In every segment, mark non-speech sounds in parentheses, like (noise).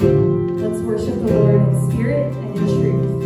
Let's worship the Lord in spirit and in truth.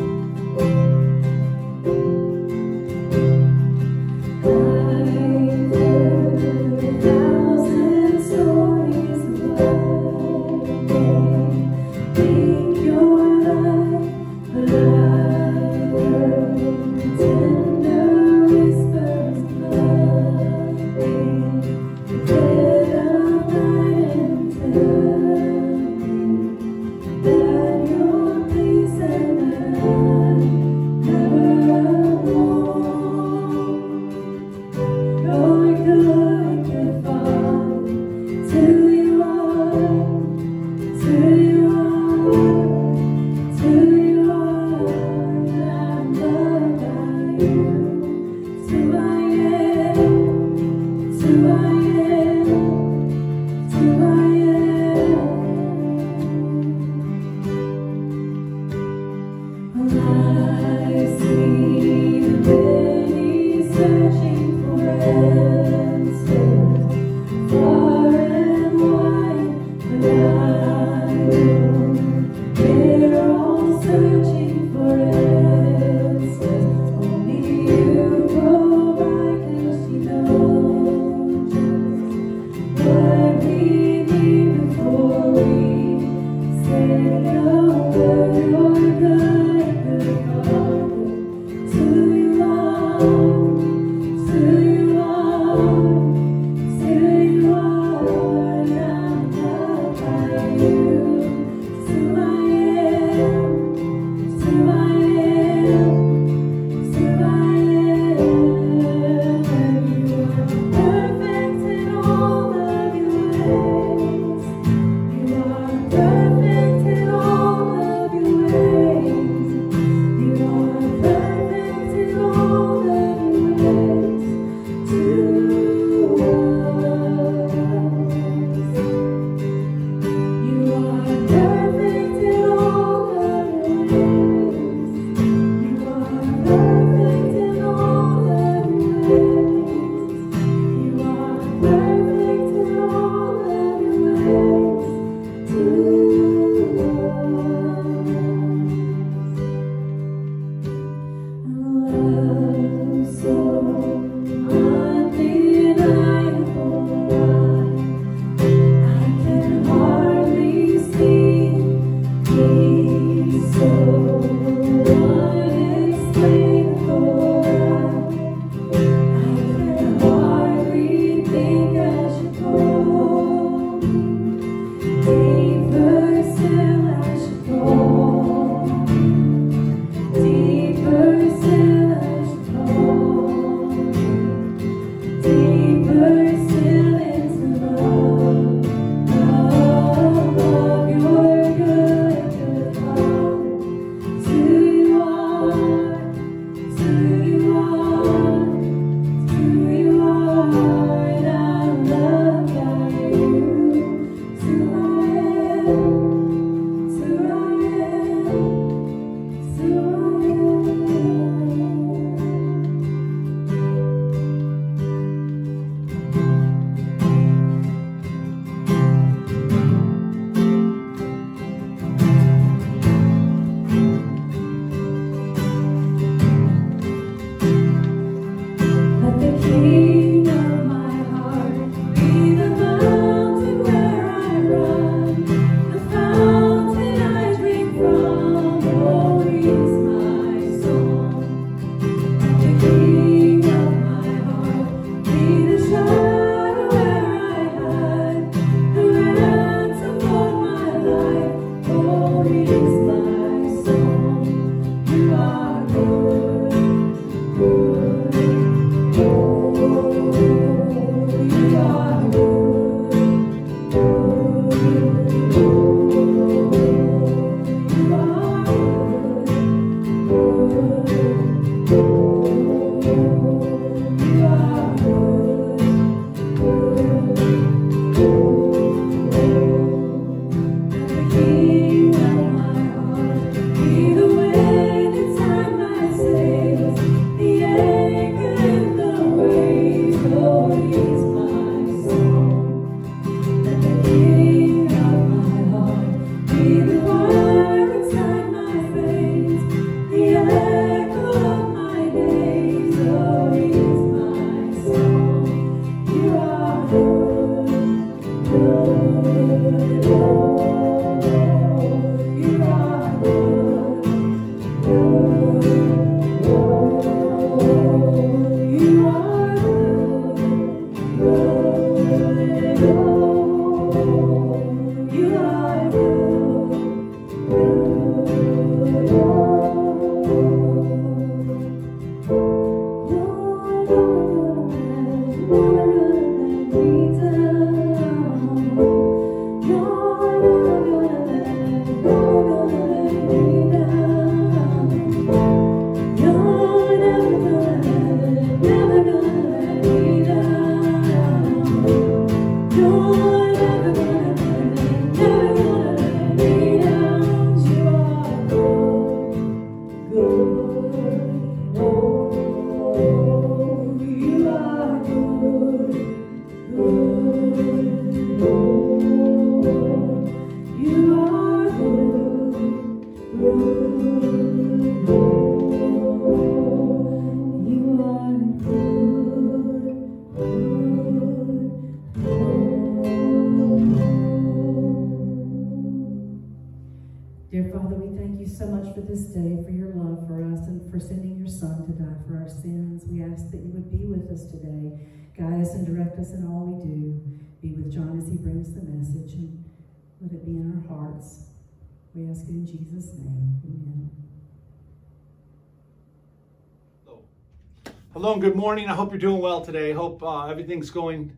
Good morning. I hope you're doing well today. Hope uh, everything's going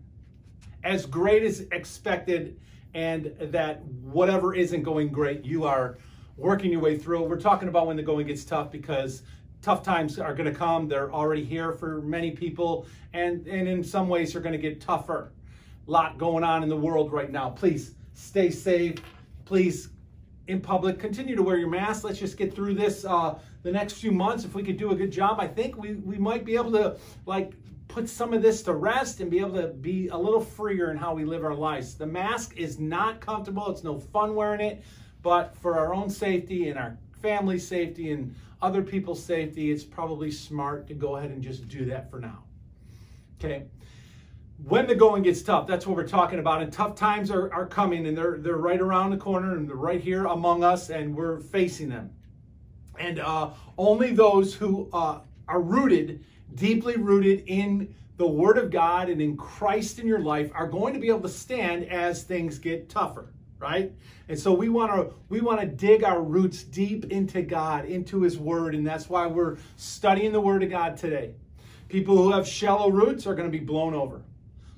as great as expected, and that whatever isn't going great, you are working your way through. We're talking about when the going gets tough because tough times are going to come. They're already here for many people, and, and in some ways, they're going to get tougher. A lot going on in the world right now. Please stay safe. Please in public. Continue to wear your mask. Let's just get through this uh, the next few months. If we could do a good job, I think we, we might be able to like put some of this to rest and be able to be a little freer in how we live our lives. The mask is not comfortable. It's no fun wearing it, but for our own safety and our family safety and other people's safety, it's probably smart to go ahead and just do that for now. Okay when the going gets tough, that's what we're talking about. And tough times are, are coming and they're they're right around the corner and they're right here among us and we're facing them. And uh, only those who uh, are rooted, deeply rooted in the Word of God and in Christ in your life are going to be able to stand as things get tougher, right? And so we want to we want to dig our roots deep into God, into His Word, and that's why we're studying the Word of God today. People who have shallow roots are going to be blown over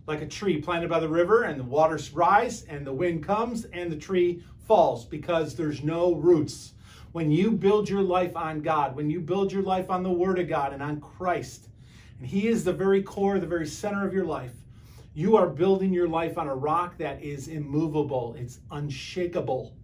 like a tree planted by the river, and the waters rise, and the wind comes, and the tree falls because there's no roots. When you build your life on God, when you build your life on the Word of God and on Christ, and He is the very core, the very center of your life, you are building your life on a rock that is immovable, it's unshakable,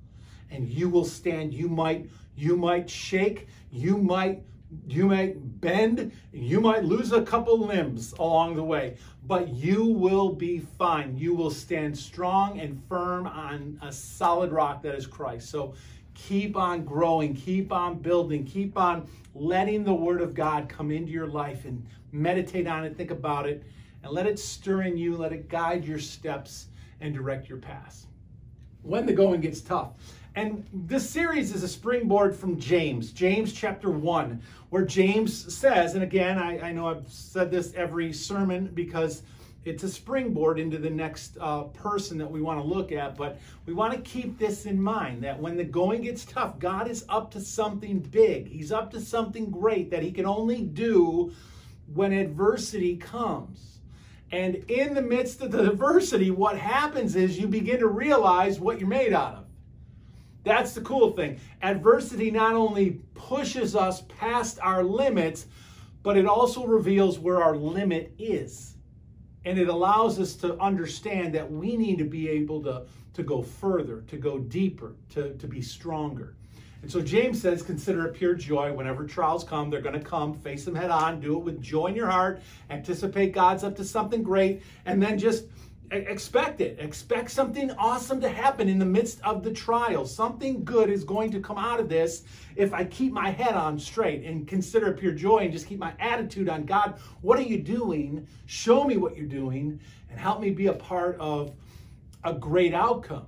and you will stand. You might, you might shake, you might you might bend, you might lose a couple limbs along the way, but you will be fine. You will stand strong and firm on a solid rock that is Christ. So keep on growing, keep on building, keep on letting the Word of God come into your life and meditate on it, think about it, and let it stir in you, let it guide your steps and direct your paths. When the going gets tough, and this series is a springboard from James, James chapter 1, where James says, and again, I, I know I've said this every sermon because it's a springboard into the next uh, person that we want to look at, but we want to keep this in mind that when the going gets tough, God is up to something big. He's up to something great that He can only do when adversity comes. And in the midst of the (laughs) adversity, what happens is you begin to realize what you're made out of. That's the cool thing. Adversity not only pushes us past our limits, but it also reveals where our limit is. And it allows us to understand that we need to be able to, to go further, to go deeper, to, to be stronger. And so James says, consider it pure joy whenever trials come. They're going to come. Face them head on. Do it with joy in your heart. Anticipate God's up to something great. And then just expect it. Expect something awesome to happen in the midst of the trial. Something good is going to come out of this if I keep my head on straight and consider it pure joy and just keep my attitude on God. What are you doing? Show me what you're doing and help me be a part of a great outcome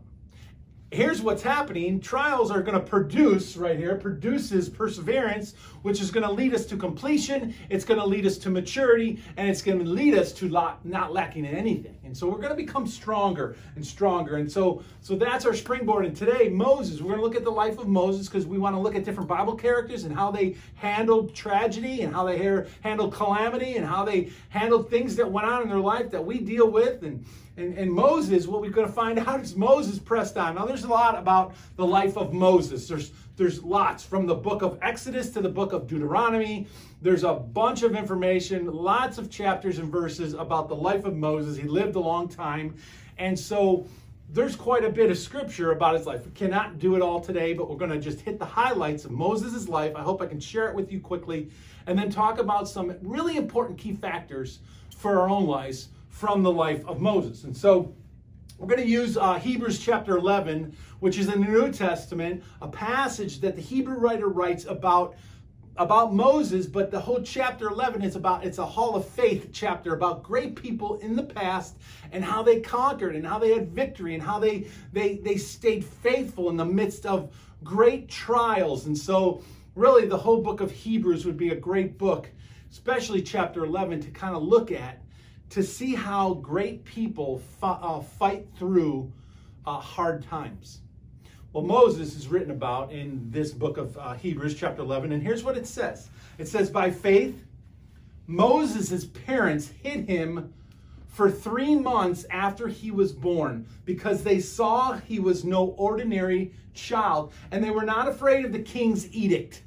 here's what's happening. Trials are going to produce right here produces perseverance which is going to lead us to completion it's going to lead us to maturity and it's going to lead us to not, lacking in anything. And so we're going to become stronger and stronger. And so so that's our springboard. And today moses we're going to look at the life of moses because we want to look at different bible characters and how they handled tragedy and how they handled calamity and how they handled things that went on in their life that we deal with. And and, and Moses, what we're going to find out is Moses pressed on. Now, there's a lot about the life of Moses. There's there's lots from the book of Exodus to the book of Deuteronomy. There's a bunch of information, lots of chapters and verses about the life of Moses. He lived a long time. And so there's quite a bit of scripture about his life. We cannot do it all today, but we're going to just hit the highlights of Moses' life. I hope I can share it with you quickly and then talk about some really important key factors for our own lives from the life of Moses. And so we're going to use uh, Hebrews chapter 11, which is in the New Testament, a passage that the Hebrew writer writes about about Moses, but the whole chapter 11 is about it's a hall of faith chapter about great people in the past and how they conquered and how they had victory and how they they they stayed faithful in the midst of great trials. And so really the whole book of Hebrews would be a great book, especially chapter 11 to kind of look at to see how great people uh, fight through uh, hard times. Well, Moses is written about in this book of uh, Hebrews, chapter 11, and here's what it says it says, By faith, Moses' parents hid him for three months after he was born because they saw he was no ordinary child and they were not afraid of the king's edict.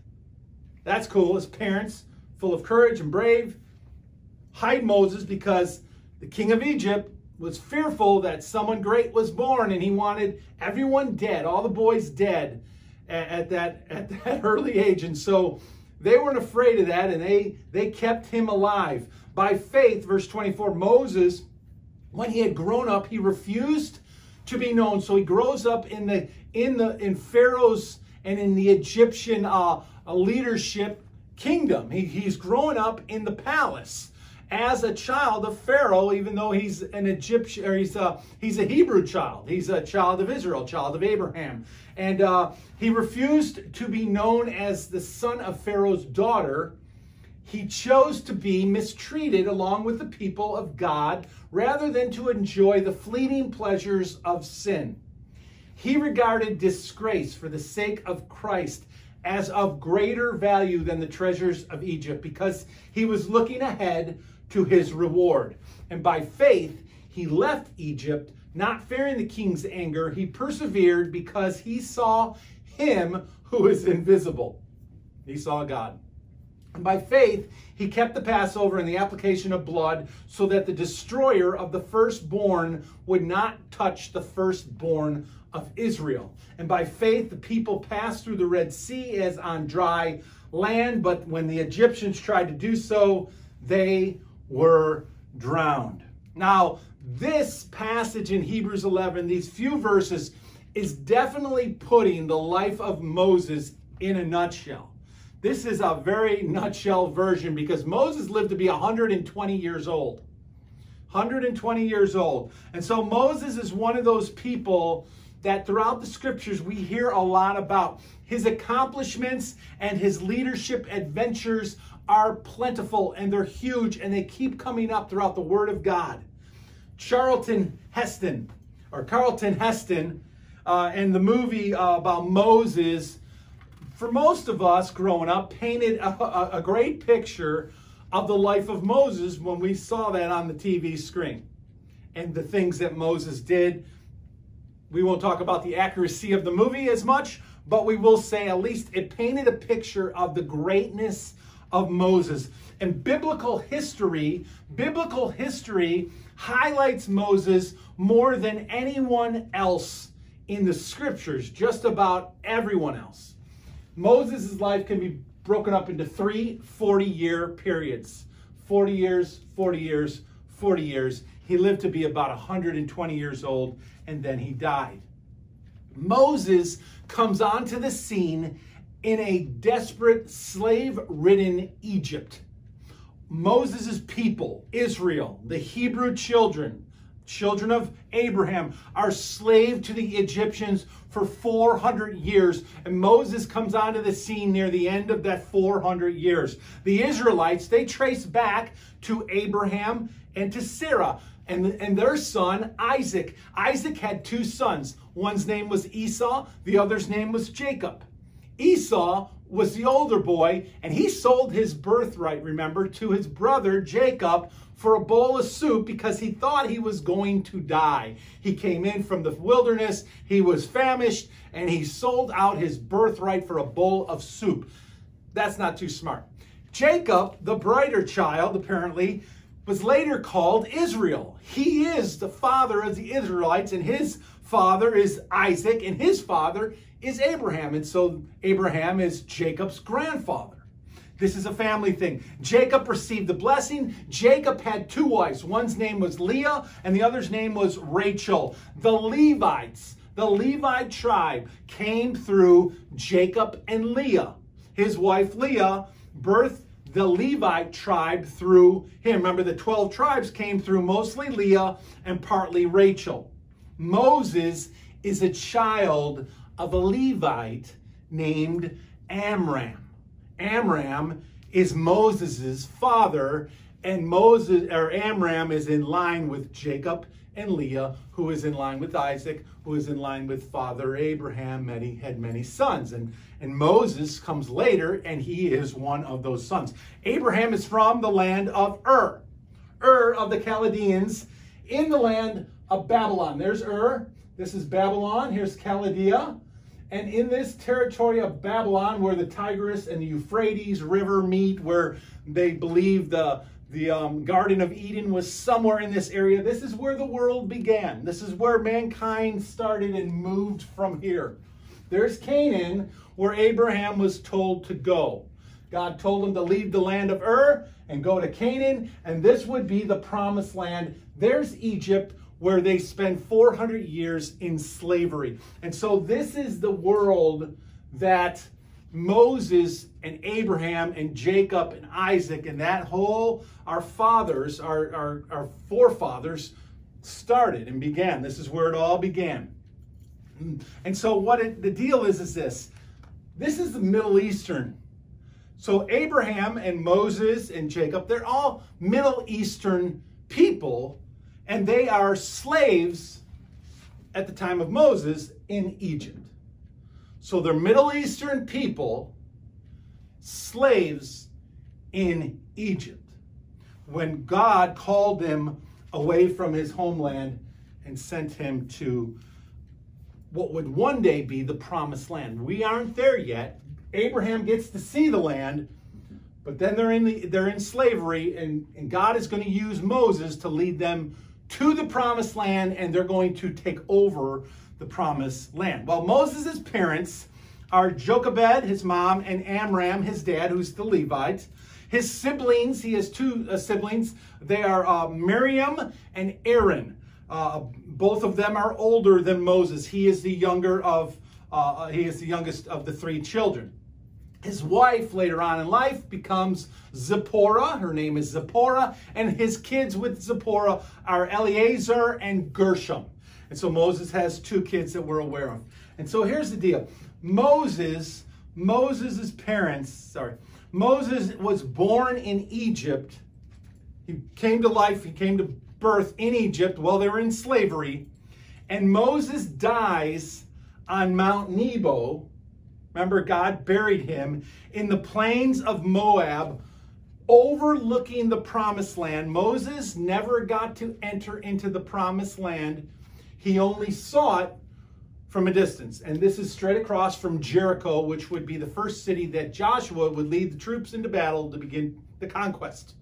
That's cool. His parents, full of courage and brave, hide Moses because the king of Egypt was fearful that someone great was born and he wanted everyone dead, all the boys dead at, at that (laughs) at that early age. And so they weren't afraid of that and they they kept him alive. By faith, verse 24, Moses, when he had grown up, he refused to be known. So he grows up in the in the in Pharaoh's and in the Egyptian uh, leadership kingdom. He, he's growing up in the palace as a child of Pharaoh, even though he's an Egyptian, or he's a, he's a Hebrew child. He's a child of Israel, child of Abraham. And uh, he refused to be known as the son of Pharaoh's daughter. He chose to be mistreated along with the people of God rather than to enjoy the fleeting pleasures of sin. He regarded disgrace for the sake of Christ as of greater value than the treasures of Egypt because he was looking ahead to his reward. And by faith, he left Egypt, not fearing the king's anger. He persevered because he saw him who is invisible. He saw God. And by faith, he kept the Passover and the application of blood so that the destroyer of the firstborn would not touch the firstborn of Israel. And by faith, the people passed through the Red Sea as on dry land, but when the Egyptians tried to do so, they were drowned. Now, this passage in Hebrews 11, these few verses, is definitely putting the life of Moses in a nutshell. This is a very nutshell version because Moses lived to be 120 years old. 120 years old. And so Moses is one of those people that throughout the scriptures we hear a lot about. His accomplishments and his leadership adventures are plentiful and they're huge and they keep coming up throughout the Word of God. Charlton Heston, or Carlton Heston, uh, and the movie uh, about Moses, for most of us growing up, painted a, a, a great picture of the life of Moses when we saw that on the TV screen and the things that Moses did. We won't talk about the accuracy of the movie as much, but we will say at least it painted a picture of the greatness of Moses. And biblical history, biblical history highlights Moses more than anyone else in the scriptures, just about everyone else. Moses' life can be broken up into three 40 year periods 40 years, 40 years, 40 years. He lived to be about 120 years old and then he died. Moses comes onto the scene in a desperate, slave ridden Egypt. Moses' people, Israel, the Hebrew children, children of Abraham, are slave to the Egyptians for 400 years. And Moses comes onto the scene near the end of that 400 years. The Israelites, they trace back to Abraham and to Sarah and, and their son, Isaac. Isaac had two sons. One's name was Esau, the other's name was Jacob. Esau was the older boy, and he sold his birthright, remember, to his brother Jacob for a bowl of soup because he thought he was going to die. He came in from the wilderness, he was famished, and he sold out his birthright for a bowl of soup. That's not too smart. Jacob, the brighter child, apparently, was later called Israel. He is the father of the Israelites, and his father is Isaac, and his father is Abraham. And so Abraham is Jacob's grandfather. This is a family thing. Jacob received the blessing. Jacob had two wives. One's name was Leah, and the other's name was Rachel. The Levites, the Levite tribe, came through Jacob and Leah. His wife Leah birthed the Levite tribe through him. Remember, the 12 tribes came through mostly Leah and partly Rachel. Moses is a child of a Levite named Amram. Amram is Moses' father, and Moses or Amram is in line with Jacob and Leah, who is in line with Isaac, who is in line with father Abraham. Many had many sons, and and Moses comes later, and he is one of those sons. Abraham is from the land of Ur, Ur of the Chaldeans, in the land of Babylon. There's Ur. This is Babylon. Here's Chaldea. And in this territory of Babylon, where the Tigris and the Euphrates River meet, where they believe the, the um, Garden of Eden was somewhere in this area, this is where the world began. This is where mankind started and moved from here. There's Canaan, where Abraham was told to go. God told him to leave the land of Ur and go to Canaan, and this would be the promised land. There's Egypt, where they spend 400 years in slavery. And so this is the world that Moses and Abraham and Jacob and Isaac and that whole, our fathers, our, our, our forefathers started and began. This is where it all began. And so what it, the deal is, is this. This is the Middle Eastern. So Abraham and Moses and Jacob, they're all Middle Eastern people and they are slaves at the time of Moses in Egypt. So they're Middle Eastern people, slaves in Egypt. When God called them away from his homeland and sent him to what would one day be the promised land. We aren't there yet. Abraham gets to see the land, but then they're in the, they're in slavery, and, and God is going to use Moses to lead them to the promised land and they're going to take over the promised land. Well, Moses' parents are Jochebed, his mom, and Amram, his dad, who's the Levite. His siblings, he has two uh, siblings. They are uh, Miriam and Aaron. Uh, both of them are older than Moses. He is the younger of, uh, he is the youngest of the three children. His wife later on in life becomes Zipporah. Her name is Zipporah. And his kids with Zipporah are Eleazar and Gershom. And so Moses has two kids that we're aware of. And so here's the deal Moses, Moses' parents, sorry, Moses was born in Egypt. He came to life, he came to birth in Egypt while they were in slavery. And Moses dies on Mount Nebo Remember, God buried him in the plains of Moab, overlooking the promised land. Moses never got to enter into the promised land, he only saw it from a distance. And this is straight across from Jericho, which would be the first city that Joshua would lead the troops into battle to begin the conquest.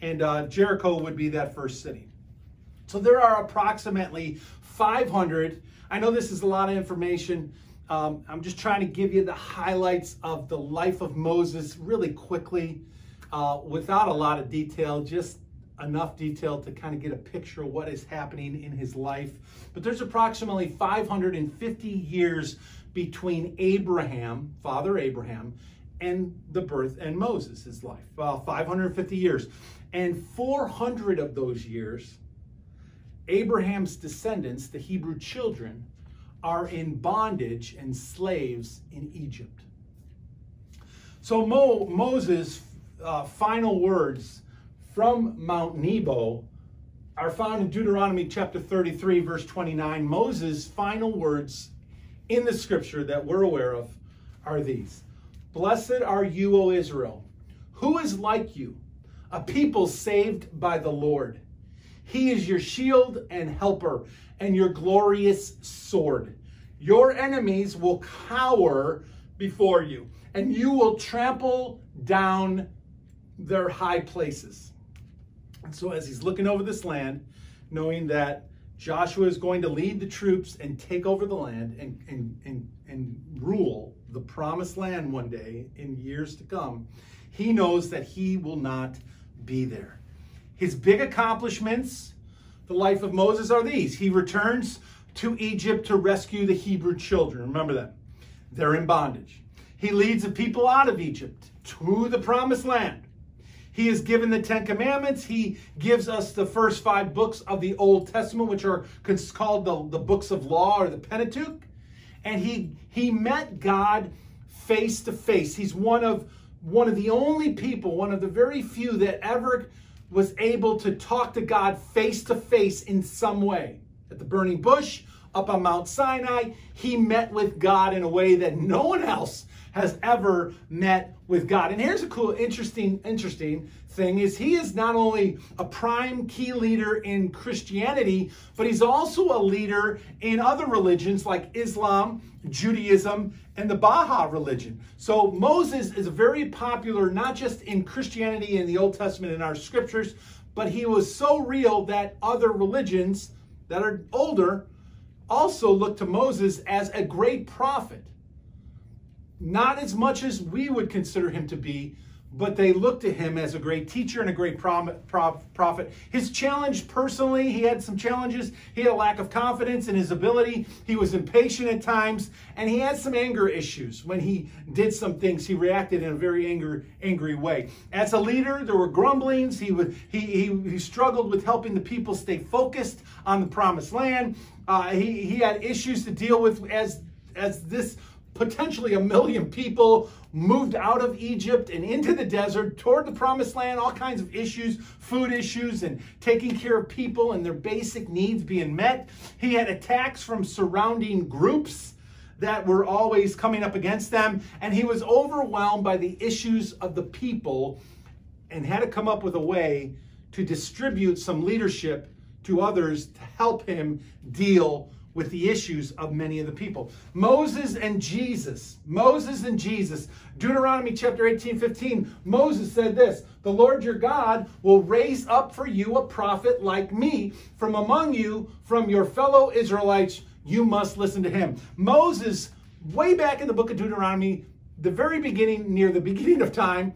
And uh, Jericho would be that first city. So there are approximately 500. I know this is a lot of information. Um, I'm just trying to give you the highlights of the life of Moses really quickly uh, without a lot of detail, just enough detail to kind of get a picture of what is happening in his life. But there's approximately 550 years between Abraham, Father Abraham, and the birth and Moses' life. Well, 550 years. And 400 of those years, Abraham's descendants, the Hebrew children, are in bondage and slaves in Egypt. So Mo, Moses' uh, final words from Mount Nebo are found in Deuteronomy chapter 33, verse 29. Moses' final words in the scripture that we're aware of are these Blessed are you, O Israel. Who is like you? A people saved by the Lord. He is your shield and helper and your glorious sword. Your enemies will cower before you, and you will trample down their high places. And so, as he's looking over this land, knowing that Joshua is going to lead the troops and take over the land and, and, and, and rule the promised land one day in years to come, he knows that he will not be there. His big accomplishments, the life of Moses, are these. He returns to Egypt to rescue the Hebrew children. Remember that. They're in bondage. He leads the people out of Egypt to the promised land. He is given the Ten Commandments. He gives us the first five books of the Old Testament, which are called the, the books of law or the Pentateuch. And he, he met God face to face. He's one of, one of the only people, one of the very few that ever was able to talk to God face to face in some way. At the burning bush, up on Mount Sinai, he met with God in a way that no one else has ever met with God. And here's a cool, interesting, interesting thing is he is not only a prime key leader in Christianity, but he's also a leader in other religions like Islam, Judaism, and the Baha'i religion. So Moses is very popular not just in Christianity in the Old Testament in our scriptures, but he was so real that other religions that are older also look to Moses as a great prophet. Not as much as we would consider him to be, but they look to him as a great teacher and a great prophet. His challenge personally, he had some challenges. He had a lack of confidence in his ability. He was impatient at times, and he had some anger issues. When he did some things, he reacted in a very angry, angry way. As a leader, there were grumblings. He, would, he, he, he struggled with helping the people stay focused on the promised land. Uh, he, he had issues to deal with as, as this potentially a million people moved out of Egypt and into the desert toward the promised land, all kinds of issues, food issues, and taking care of people and their basic needs being met. He had attacks from surrounding groups that were always coming up against them, and he was overwhelmed by the issues of the people and had to come up with a way to distribute some leadership to others to help him deal with the issues of many of the people. Moses and Jesus, Moses and Jesus, Deuteronomy chapter 18, 15, Moses said this The Lord your God will raise up for you a prophet like me from among you, from your fellow Israelites. You must listen to him. Moses, way back in the book of Deuteronomy, the very beginning, near the beginning of time,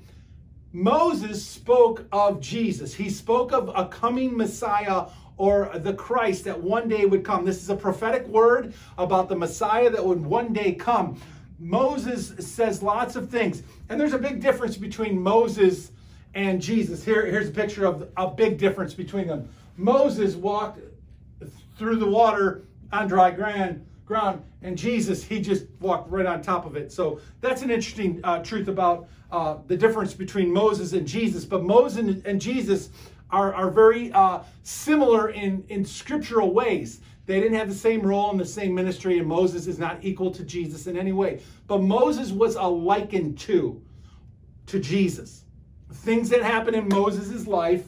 Moses spoke of Jesus. He spoke of a coming Messiah or the Christ that one day would come. This is a prophetic word about the Messiah that would one day come. Moses says lots of things, and there's a big difference between Moses and Jesus. Here, here's a picture of a big difference between them. Moses walked through the water on dry ground, ground, and Jesus, he just walked right on top of it. So that's an interesting uh, truth about uh, the difference between Moses and Jesus. But Moses and Jesus are, are very uh, similar in, in scriptural ways. They didn't have the same role in the same ministry, and Moses is not equal to Jesus in any way. But Moses was a likened to, to Jesus. Things that happened in Moses' life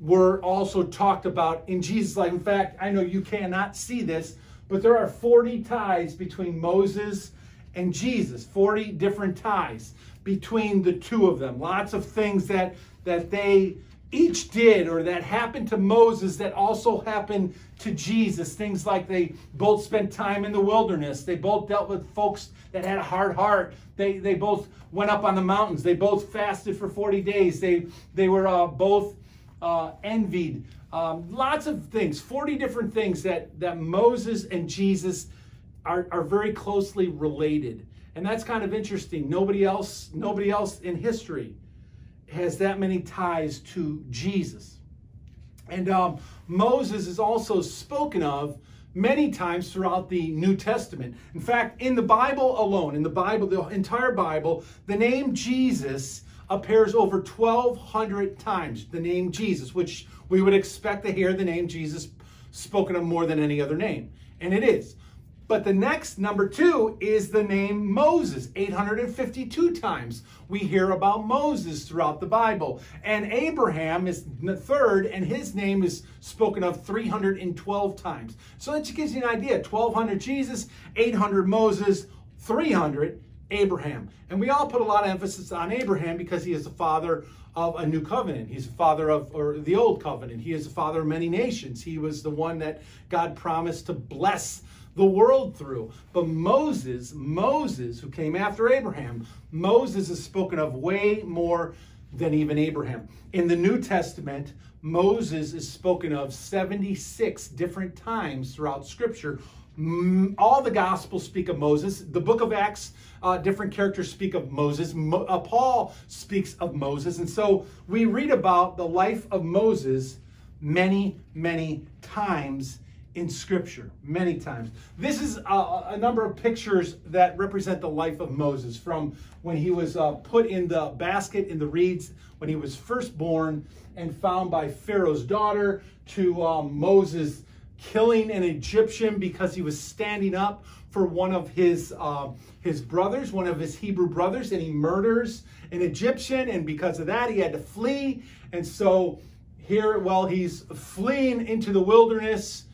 were also talked about in Jesus' life. In fact, I know you cannot see this, but there are 40 ties between Moses and Jesus, 40 different ties between the two of them. Lots of things that, that they each did or that happened to Moses that also happened to Jesus. Things like they both spent time in the wilderness. They both dealt with folks that had a hard heart. They, they both went up on the mountains. They both fasted for 40 days. They, they were uh, both uh, envied. Um, lots of things, 40 different things that, that Moses and Jesus are, are very closely related. And that's kind of interesting. Nobody else, nobody else in history has that many ties to Jesus. And um, Moses is also spoken of many times throughout the New Testament. In fact, in the Bible alone, in the Bible, the entire Bible, the name Jesus appears over 1,200 times. The name Jesus, which we would expect to hear the name Jesus spoken of more than any other name. And it is. But the next, number two, is the name Moses. 852 times we hear about Moses throughout the Bible. And Abraham is the third, and his name is spoken of 312 times. So that just gives you an idea 1,200 Jesus, 800 Moses, 300 Abraham. And we all put a lot of emphasis on Abraham because he is the father of a new covenant. He's the father of, or the old covenant. He is the father of many nations. He was the one that God promised to bless the world through. But Moses, Moses, who came after Abraham, Moses is spoken of way more than even Abraham. In the New Testament, Moses is spoken of 76 different times throughout Scripture. All the Gospels speak of Moses. The book of Acts, uh, different characters speak of Moses. Mo- uh, Paul speaks of Moses. And so we read about the life of Moses many, many times in Scripture. Many times. This is a, a number of pictures that represent the life of Moses from when he was uh, put in the basket in the reeds, when he was first born and found by Pharaoh's daughter, to um, Moses killing an Egyptian because he was standing up for one of his uh, his brothers, one of his Hebrew brothers, and he murders an Egyptian, and because of that, he had to flee. And so here, while he's fleeing into the wilderness,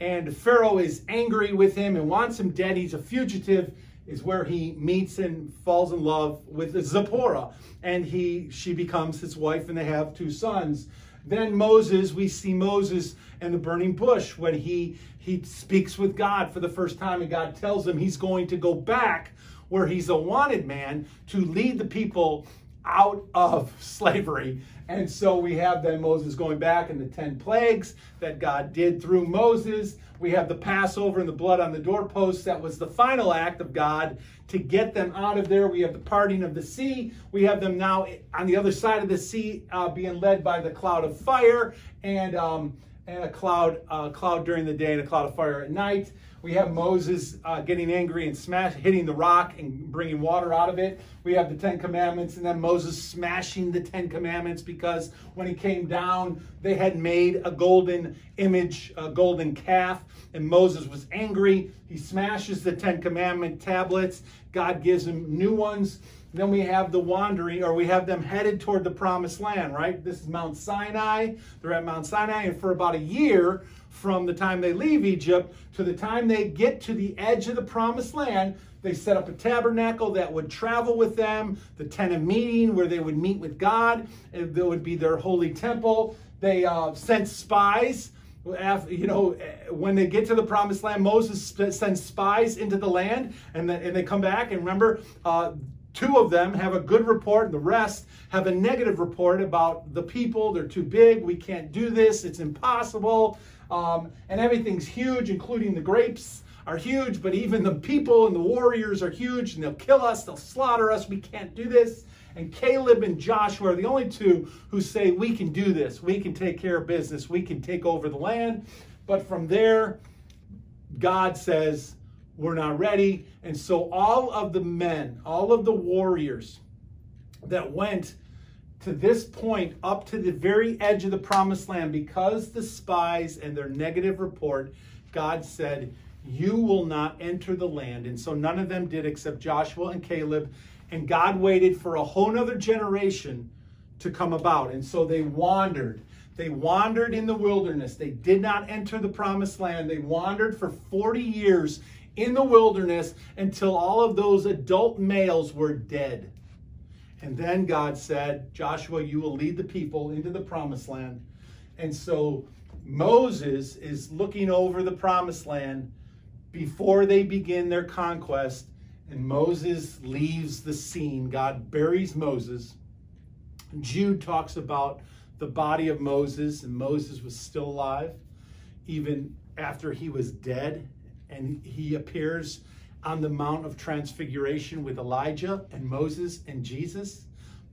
and Pharaoh is angry with him and wants him dead, he's a fugitive. Is where he meets and falls in love with Zipporah, and he she becomes his wife, and they have two sons. Then Moses, we see Moses and the burning bush when he he speaks with God for the first time, and God tells him he's going to go back where he's a wanted man to lead the people out of (laughs) slavery. And so we have then Moses going back and the 10 plagues that God did through Moses. We have the Passover and the blood on the doorposts. That was the final act of God to get them out of there. We have the parting of the sea. We have them now on the other side of the sea uh, being led by the cloud of fire and, um, and a cloud, uh, cloud during the day and a cloud of fire at night. We have Moses uh, getting angry and smash, hitting the rock and bringing water out of it. We have the Ten Commandments, and then Moses smashing the Ten Commandments because when he came down, they had made a golden image, a golden calf, and Moses was angry. He smashes the Ten Commandment tablets. God gives him new ones. Then we have the wandering, or we have them headed toward the promised land, right? This is Mount Sinai. They're at Mount Sinai, and for about a year, from the time they leave Egypt to the time they get to the edge of the promised land, they set up a tabernacle that would travel with them, the tent of meeting where they would meet with God, and there would be their holy temple. They uh, sent spies. After, you know, when they get to the promised land, Moses sends spies into the land, and, then, and they come back. And remember, uh, Two of them have a good report, and the rest have a negative report about the people. They're too big. We can't do this. It's impossible. Um, and everything's huge, including the grapes are huge, but even the people and the warriors are huge, and they'll kill us. They'll slaughter us. We can't do this. And Caleb and Joshua are the only two who say, We can do this. We can take care of business. We can take over the land. But from there, God says, we're not ready. And so all of the men, all of the warriors that went to this point up to the very edge of the promised land, because the spies and their negative report, God said, You will not enter the land. And so none of them did except Joshua and Caleb. And God waited for a whole nother generation to come about. And so they wandered. They wandered in the wilderness. They did not enter the promised land. They wandered for 40 years in the wilderness until all of those adult males were dead. And then God said, Joshua, you will lead the people into the promised land. And so Moses is looking over the promised land before they begin their conquest. And Moses leaves the scene. God buries Moses. Jude talks about the body of Moses, and Moses was still alive even after he was dead and he appears on the Mount of Transfiguration with Elijah and Moses and Jesus.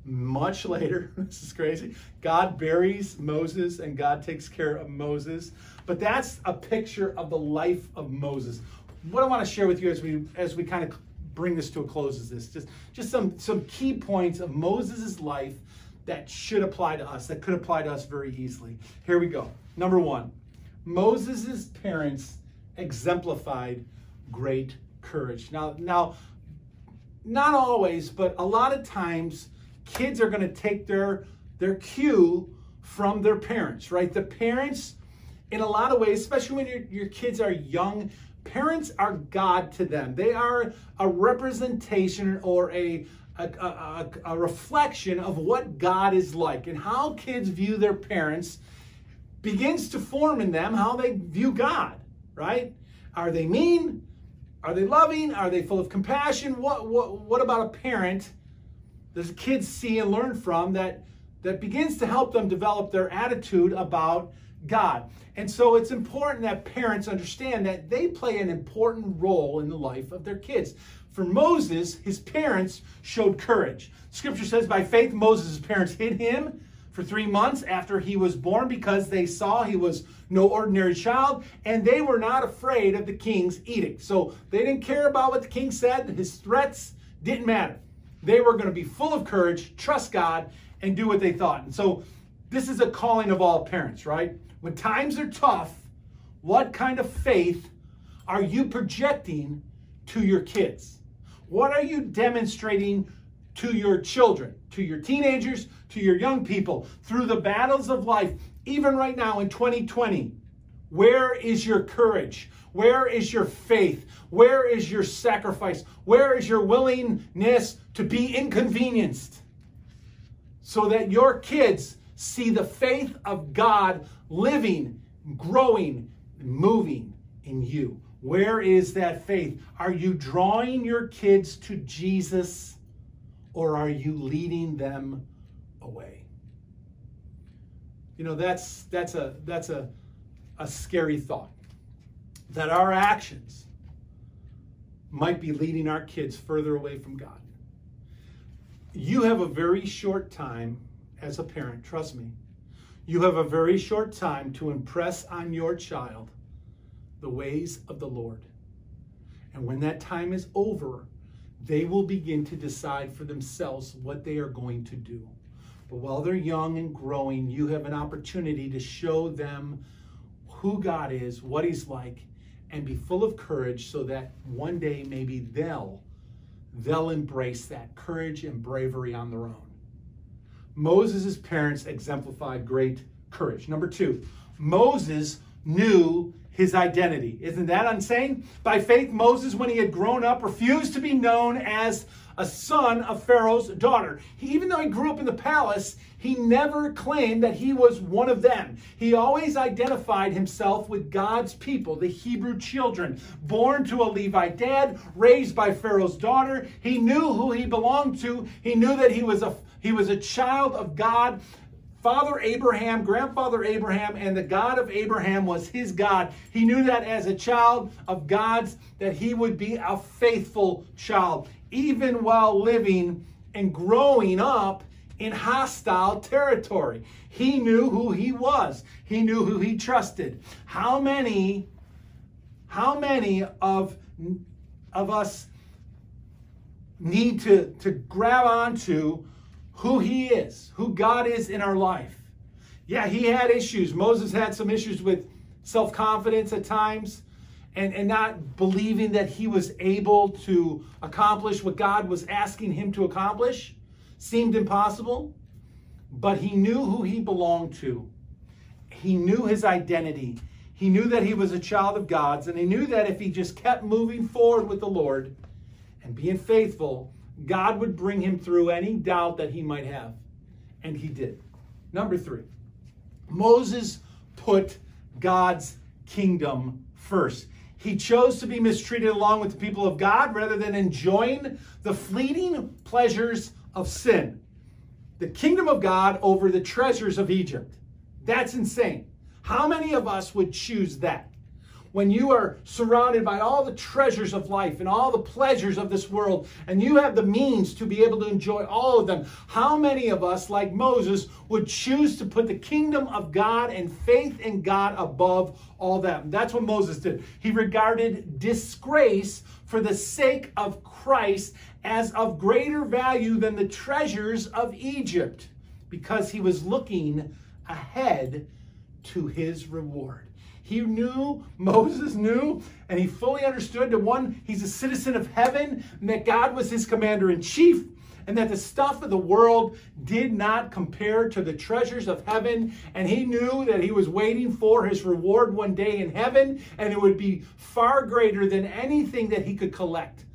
Much (laughs) later, (laughs) this is crazy. God buries Moses and God takes care of Moses. But that's a picture of the life of Moses. What I want to share with you as we as we kind of bring this to a close is this just just some some key points of Moses' life that should apply to us, that could apply to us very easily. Here we go. Number one, Moses' parents exemplified great courage. Now, now, not always, but a lot of times, kids are going to take their their cue from their parents, right? The parents, in a lot of ways, especially when your, your kids are young, parents are God to them. They are a representation or a a, a, a reflection of what God is like and how kids view their parents begins to form in them how they view God right? Are they mean? Are they loving? Are they full of compassion? What what what about a parent does kids see and learn from that that begins to help them develop their attitude about God? And so it's important that parents understand that they play an important role in the life of their kids. For Moses, his parents showed courage. Scripture says, by faith, Moses' parents hid him for three months after he was born because they saw he was no ordinary child and they were not afraid of the king's edict. So they didn't care about what the king said, his threats didn't matter. They were going to be full of courage, trust God, and do what they thought. And so this is a calling of all parents, right? When times are tough, what kind of faith are you projecting to your kids? What are you demonstrating to your children, to your teenagers, to your young people through the battles of life, even right now in 2020. Where is your courage? Where is your faith? Where is your sacrifice? Where is your willingness to be inconvenienced? So that your kids see the faith of God living, growing, moving in you. Where is that faith? Are you drawing your kids to Jesus? or are you leading them away? You know, that's that's a that's a a scary thought. That our actions might be leading our kids further away from God. You have a very short time as a parent, trust me. You have a very short time to impress on your child the ways of the Lord. And when that time is over, they will begin to decide for themselves what they are going to do. But while they're young and growing, you have an opportunity to show them who God is, what He's like, and be full of courage so that one day maybe they'll they'll embrace that courage and bravery on their own. Moses' parents exemplified great courage. Number two, Moses knew his identity. Isn't that insane? By faith, Moses, when he had grown up, refused to be known as a son of Pharaoh's daughter. He, even though he grew up in the palace, he never claimed that he was one of them. He always identified himself with God's people, the Hebrew children, born to a Levite dad, raised by Pharaoh's daughter. He knew who he belonged to. He knew that he was a he was a child of God Father Abraham, grandfather Abraham, and the God of Abraham was his God. He knew that as a child of God's, that he would be a faithful child, even while living and growing up in hostile territory. He knew who he was. He knew who he trusted. How many, how many of, of us need to, to grab onto who he is, who God is in our life. Yeah, he had issues. Moses had some issues with self confidence at times and, and not believing that he was able to accomplish what God was asking him to accomplish. Seemed impossible. But he knew who he belonged to, he knew his identity. He knew that he was a child of God's, and he knew that if he just kept moving forward with the Lord and being faithful, God would bring him through any doubt that he might have. And he did. Number three, Moses put God's kingdom first. He chose to be mistreated along with the people of God rather than enjoying the fleeting pleasures of sin. The kingdom of God over the treasures of Egypt. That's insane. How many of us would choose that? When you are surrounded by all the treasures of life and all the pleasures of this world, and you have the means to be able to enjoy all of them, how many of us, like Moses, would choose to put the kingdom of God and faith in God above all that? That's what Moses did. He regarded disgrace for the sake of Christ as of greater value than the treasures of Egypt because he was looking ahead to his reward. He knew, Moses knew, and he fully understood that one, he's a citizen of heaven, and that God was his commander in chief, and that the stuff of the world did not compare to the treasures of heaven. And he knew that he was waiting for his reward one day in heaven, and it would be far greater than anything that he could collect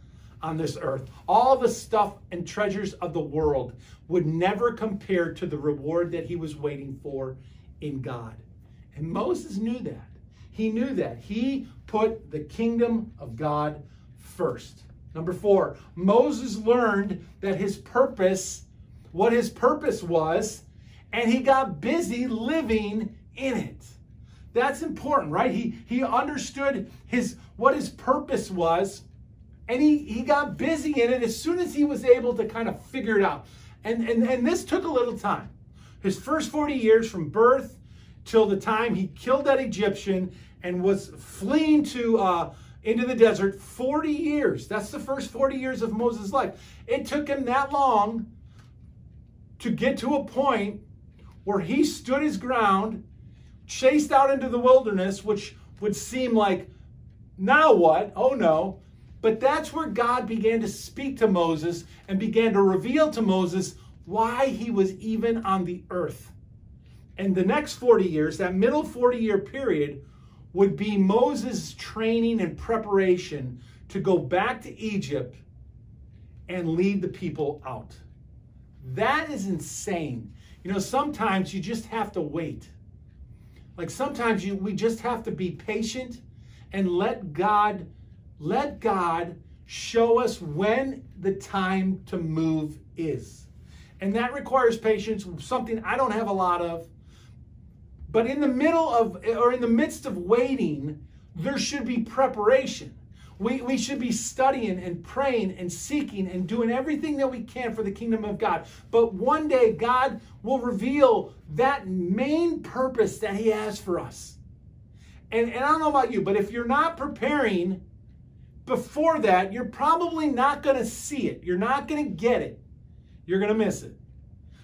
on this earth. All the stuff and treasures of the world would never compare to the reward that he was waiting for in God. And Moses knew that. He knew that. He put the kingdom of God first. Number four, Moses learned that his purpose, what his purpose was, and he got busy living in it. That's important, right? He he understood his what his purpose was, and he, he got busy in it as soon as he was able to kind of figure it out. And, and, and this took a little time. His first 40 years from birth till the time he killed that Egyptian and was fleeing to uh, into the desert 40 years. That's the first 40 years of Moses' life. It took him that long to get to a point where he stood his ground, chased out into the wilderness, which would seem like, now what? Oh no. But that's where God began to speak to Moses and began to reveal to Moses why he was even on the earth. And the next 40 years, that middle 40 year period, would be Moses' training and preparation to go back to Egypt and lead the people out. That is insane. You know, sometimes you just have to wait. Like sometimes you we just have to be patient and let God let God show us when the time to move is. And that requires patience, something I don't have a lot of. But in the middle of, or in the midst of waiting, there should be preparation. We, we should be studying and praying and seeking and doing everything that we can for the kingdom of God. But one day, God will reveal that main purpose that He has for us. And, and I don't know about you, but if you're not preparing before that, you're probably not going to see it. You're not going to get it. You're going to miss it.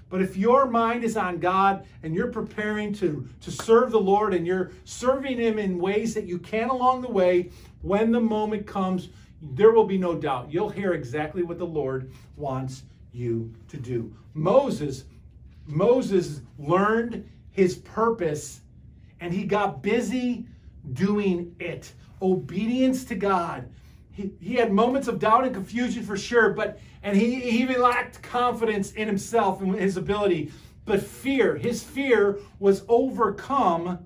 But if your mind is on God and you're preparing to, to serve the Lord and you're serving Him in ways that you can along the way, when the moment comes, there will be no doubt. You'll hear exactly what the Lord wants you to do. Moses, Moses learned his purpose and he got busy doing it. Obedience to God. He, had moments of doubt and confusion for sure, but and he, he even lacked confidence in himself and his ability. But fear, his fear was overcome,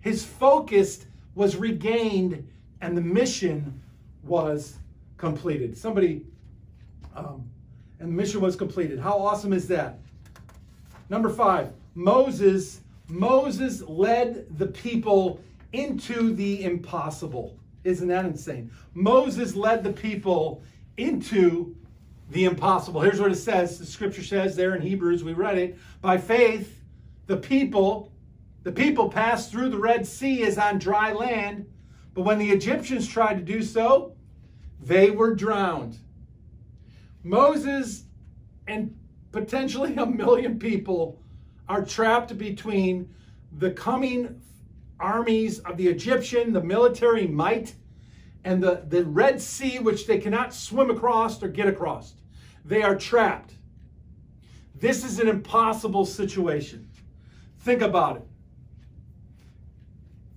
his focus was regained, and the mission was completed. Somebody, um, and the mission was completed. How awesome is that? Number five, Moses. Moses led the people into the impossible. Isn't that insane? Moses led the people into the impossible. Here's what it says. The scripture says there in Hebrews, we read it. By faith, the people, the people passed through the Red Sea as on dry land, but when the Egyptians tried to do so, they were drowned. Moses and potentially (laughs) a million people are trapped between the coming armies of the Egyptian, the military might, and the, the Red Sea, which they cannot swim across or get across. They are trapped. This is an impossible situation. Think about it.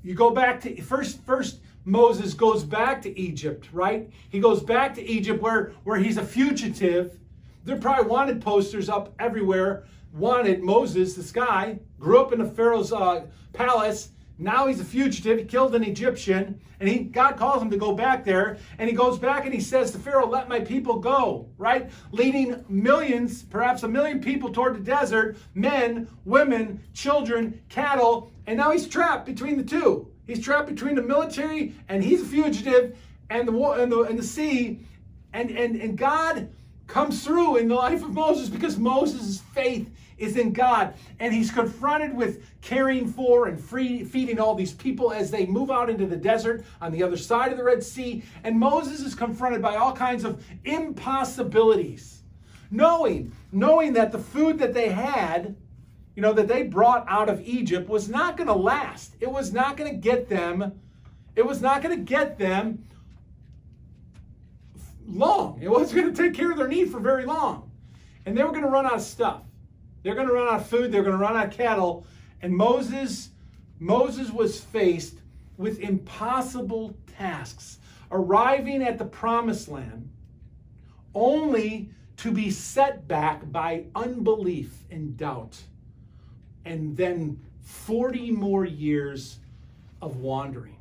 You go back to first first Moses goes back to Egypt, right? He goes back to Egypt where, where he's a fugitive. There probably wanted posters up everywhere. Wanted Moses, this guy, grew up in the Pharaoh's uh, palace. Now he's a fugitive. He killed an Egyptian, and he God calls him to go back there. And he goes back and he says to Pharaoh, "Let my people go." Right, leading millions, perhaps a million people toward the desert: men, women, children, cattle. And now he's trapped between the two. He's trapped between the military, and he's a fugitive, and the and the and the sea, and and and God comes through in the life of Moses because Moses' faith is in God. And he's confronted with caring for and free, feeding all these people as they move out into the desert on the other side of the Red Sea. And Moses is confronted by all kinds of impossibilities. Knowing, knowing that the food that they had, you know, that they brought out of Egypt was not going to last. It was not going to get them, it was not going to get them long. It wasn't going to take care of their need for very long. And they were going to run out of stuff. They're going to run out of food, they're going to run out of cattle. And Moses Moses was faced with impossible tasks, arriving at the promised land only to be set back by unbelief and doubt. And then 40 more years of wandering.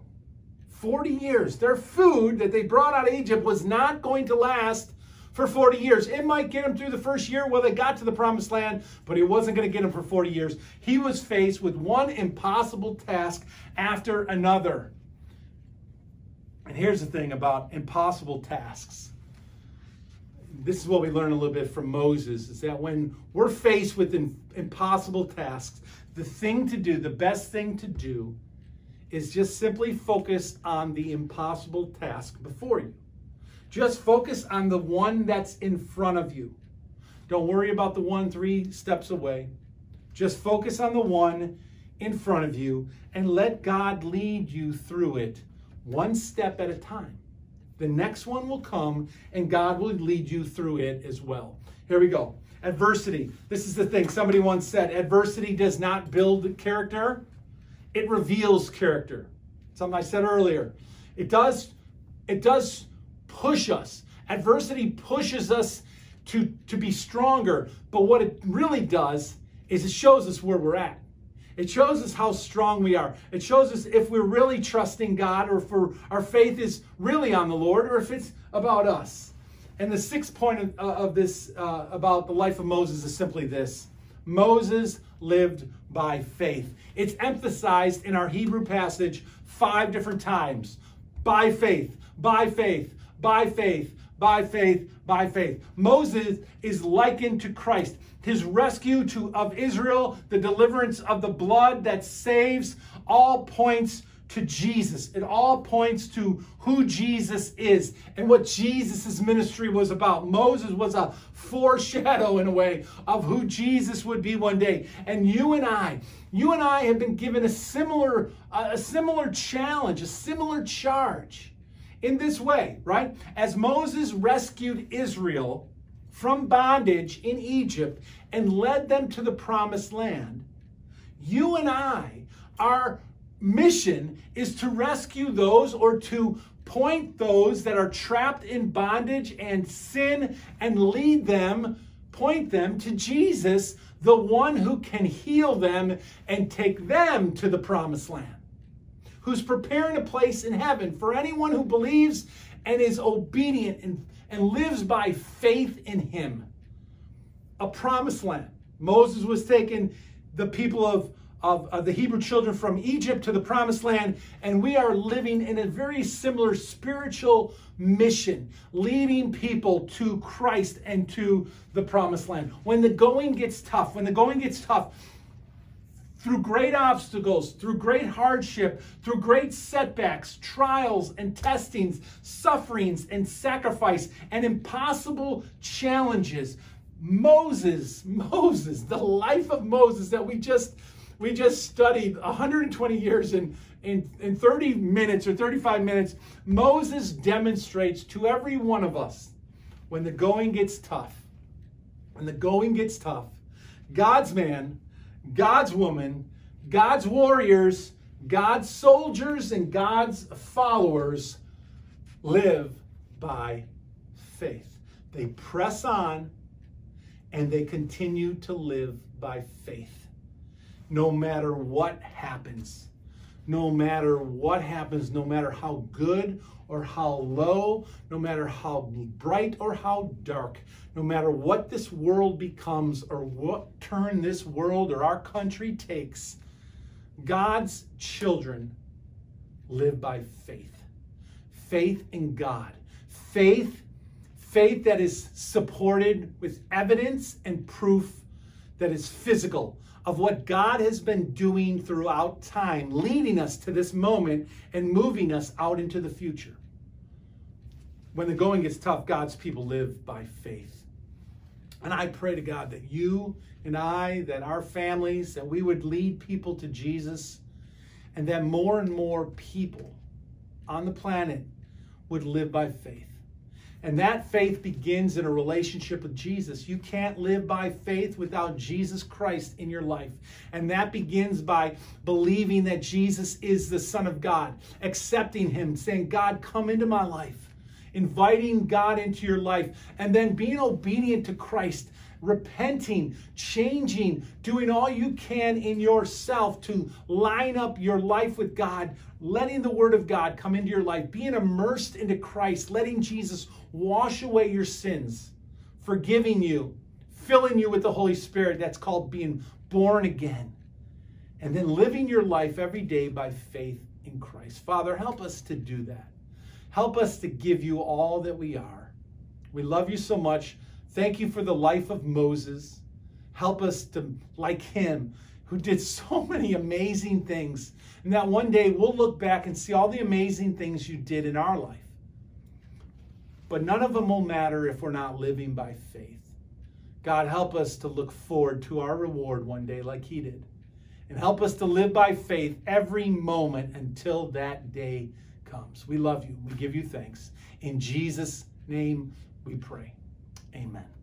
40 years. Their food that they brought out of Egypt was not going to last for 40 years. It might get him through the first year while they got to the promised land, but it wasn't going to get him for 40 years. He was faced with one impossible task after another. And here's the thing about impossible tasks. This is what we learn a little bit from Moses is that when we're faced with impossible tasks, the thing to do, the best thing to do, is just simply focus on the impossible task before you. Just focus on the one that's in front of you. Don't worry about the one three steps away. Just focus on the one in front of you and let God lead you through it one step at a time. The next one will come and God will lead you through it as well. Here we go. Adversity. This is the thing. Somebody once said adversity does not build character, it reveals character. Something I said earlier. It does it does push us. Adversity pushes us to, to be stronger. But what it really does is it shows us where we're at. It shows us how strong we are. It shows us if we're really trusting God or if our faith is really on the Lord or if it's about us. And the sixth point of, uh, of this uh, about the life of Moses is simply this Moses lived by faith. It's emphasized in our Hebrew passage five different times by faith, by faith, by faith, by faith, by faith. Moses is likened to Christ. His rescue to, of Israel, the deliverance of the blood that saves, all points to Jesus. It all points to who Jesus is and what Jesus' ministry was about. Moses was a foreshadow, in a way, of who Jesus would be one day. And you and I, you and I have been given a similar, a similar challenge, a similar charge in this way, right? As Moses rescued Israel from bondage in Egypt and led them to the promised land, you and I, our mission is to rescue those or to point those that are trapped in bondage and sin and lead them, point them to Jesus, the one who can heal them and take them to the promised land who's preparing a place in heaven for anyone who believes and is obedient and, and lives by faith in him. A promised land. Moses was taking the people of, of, of, the Hebrew children from Egypt to the promised land, and we are living in a very similar spiritual mission, leading people to Christ and to the promised land. When the going gets tough, when the going gets tough, through great obstacles, through great hardship, through great setbacks, trials and testings, sufferings and sacrifice, and impossible challenges. Moses, (laughs) Moses, the life of Moses that we just we just studied 120 years in, in, in 30 minutes or 35 minutes, Moses demonstrates to every one of us when the going gets tough, when the going gets tough, God's man God's woman, God's warriors, God's soldiers, and God's followers live by faith. They press on and they continue to live by faith. No matter what happens, no matter what happens, no matter how good or how low, no matter how bright or how dark, no matter what this world becomes or what turn this world or our country takes, God's children live by faith. Faith in God. Faith, faith that is supported with evidence and proof that is physical of what God has been doing throughout time, leading us to this moment and moving us out into the future. When the going gets tough, God's people live by faith. And I pray to God that you and I, that our families, that we would lead people to Jesus, and that more and more people on the planet would live by faith. And that faith begins in a relationship with Jesus. You can't live by faith without Jesus Christ in your life. And that begins by believing that Jesus is the Son of God, accepting Him, saying, God, come into my life inviting God into your life, and then being obedient to Christ, repenting, changing, doing all you can in yourself to line up your life with God, letting the Word of God come into your life, being immersed into Christ, letting Jesus wash away your sins, forgiving you, filling you with the Holy Spirit. That's called being born again. And then living your life every day by faith in Christ. Father, help us to do that. Help us to give you all that we are. We love you so much. Thank you for the life of Moses. Help us to, like him, who did (laughs) so many amazing things. And that one day we'll look back and see all the amazing things you did in our life. But none of them will matter if we're not living by faith. God, help us to look forward to our reward one day like he did. And help us to live by faith every moment until that day comes. We love you. We give you thanks. In Jesus' name we pray. Amen.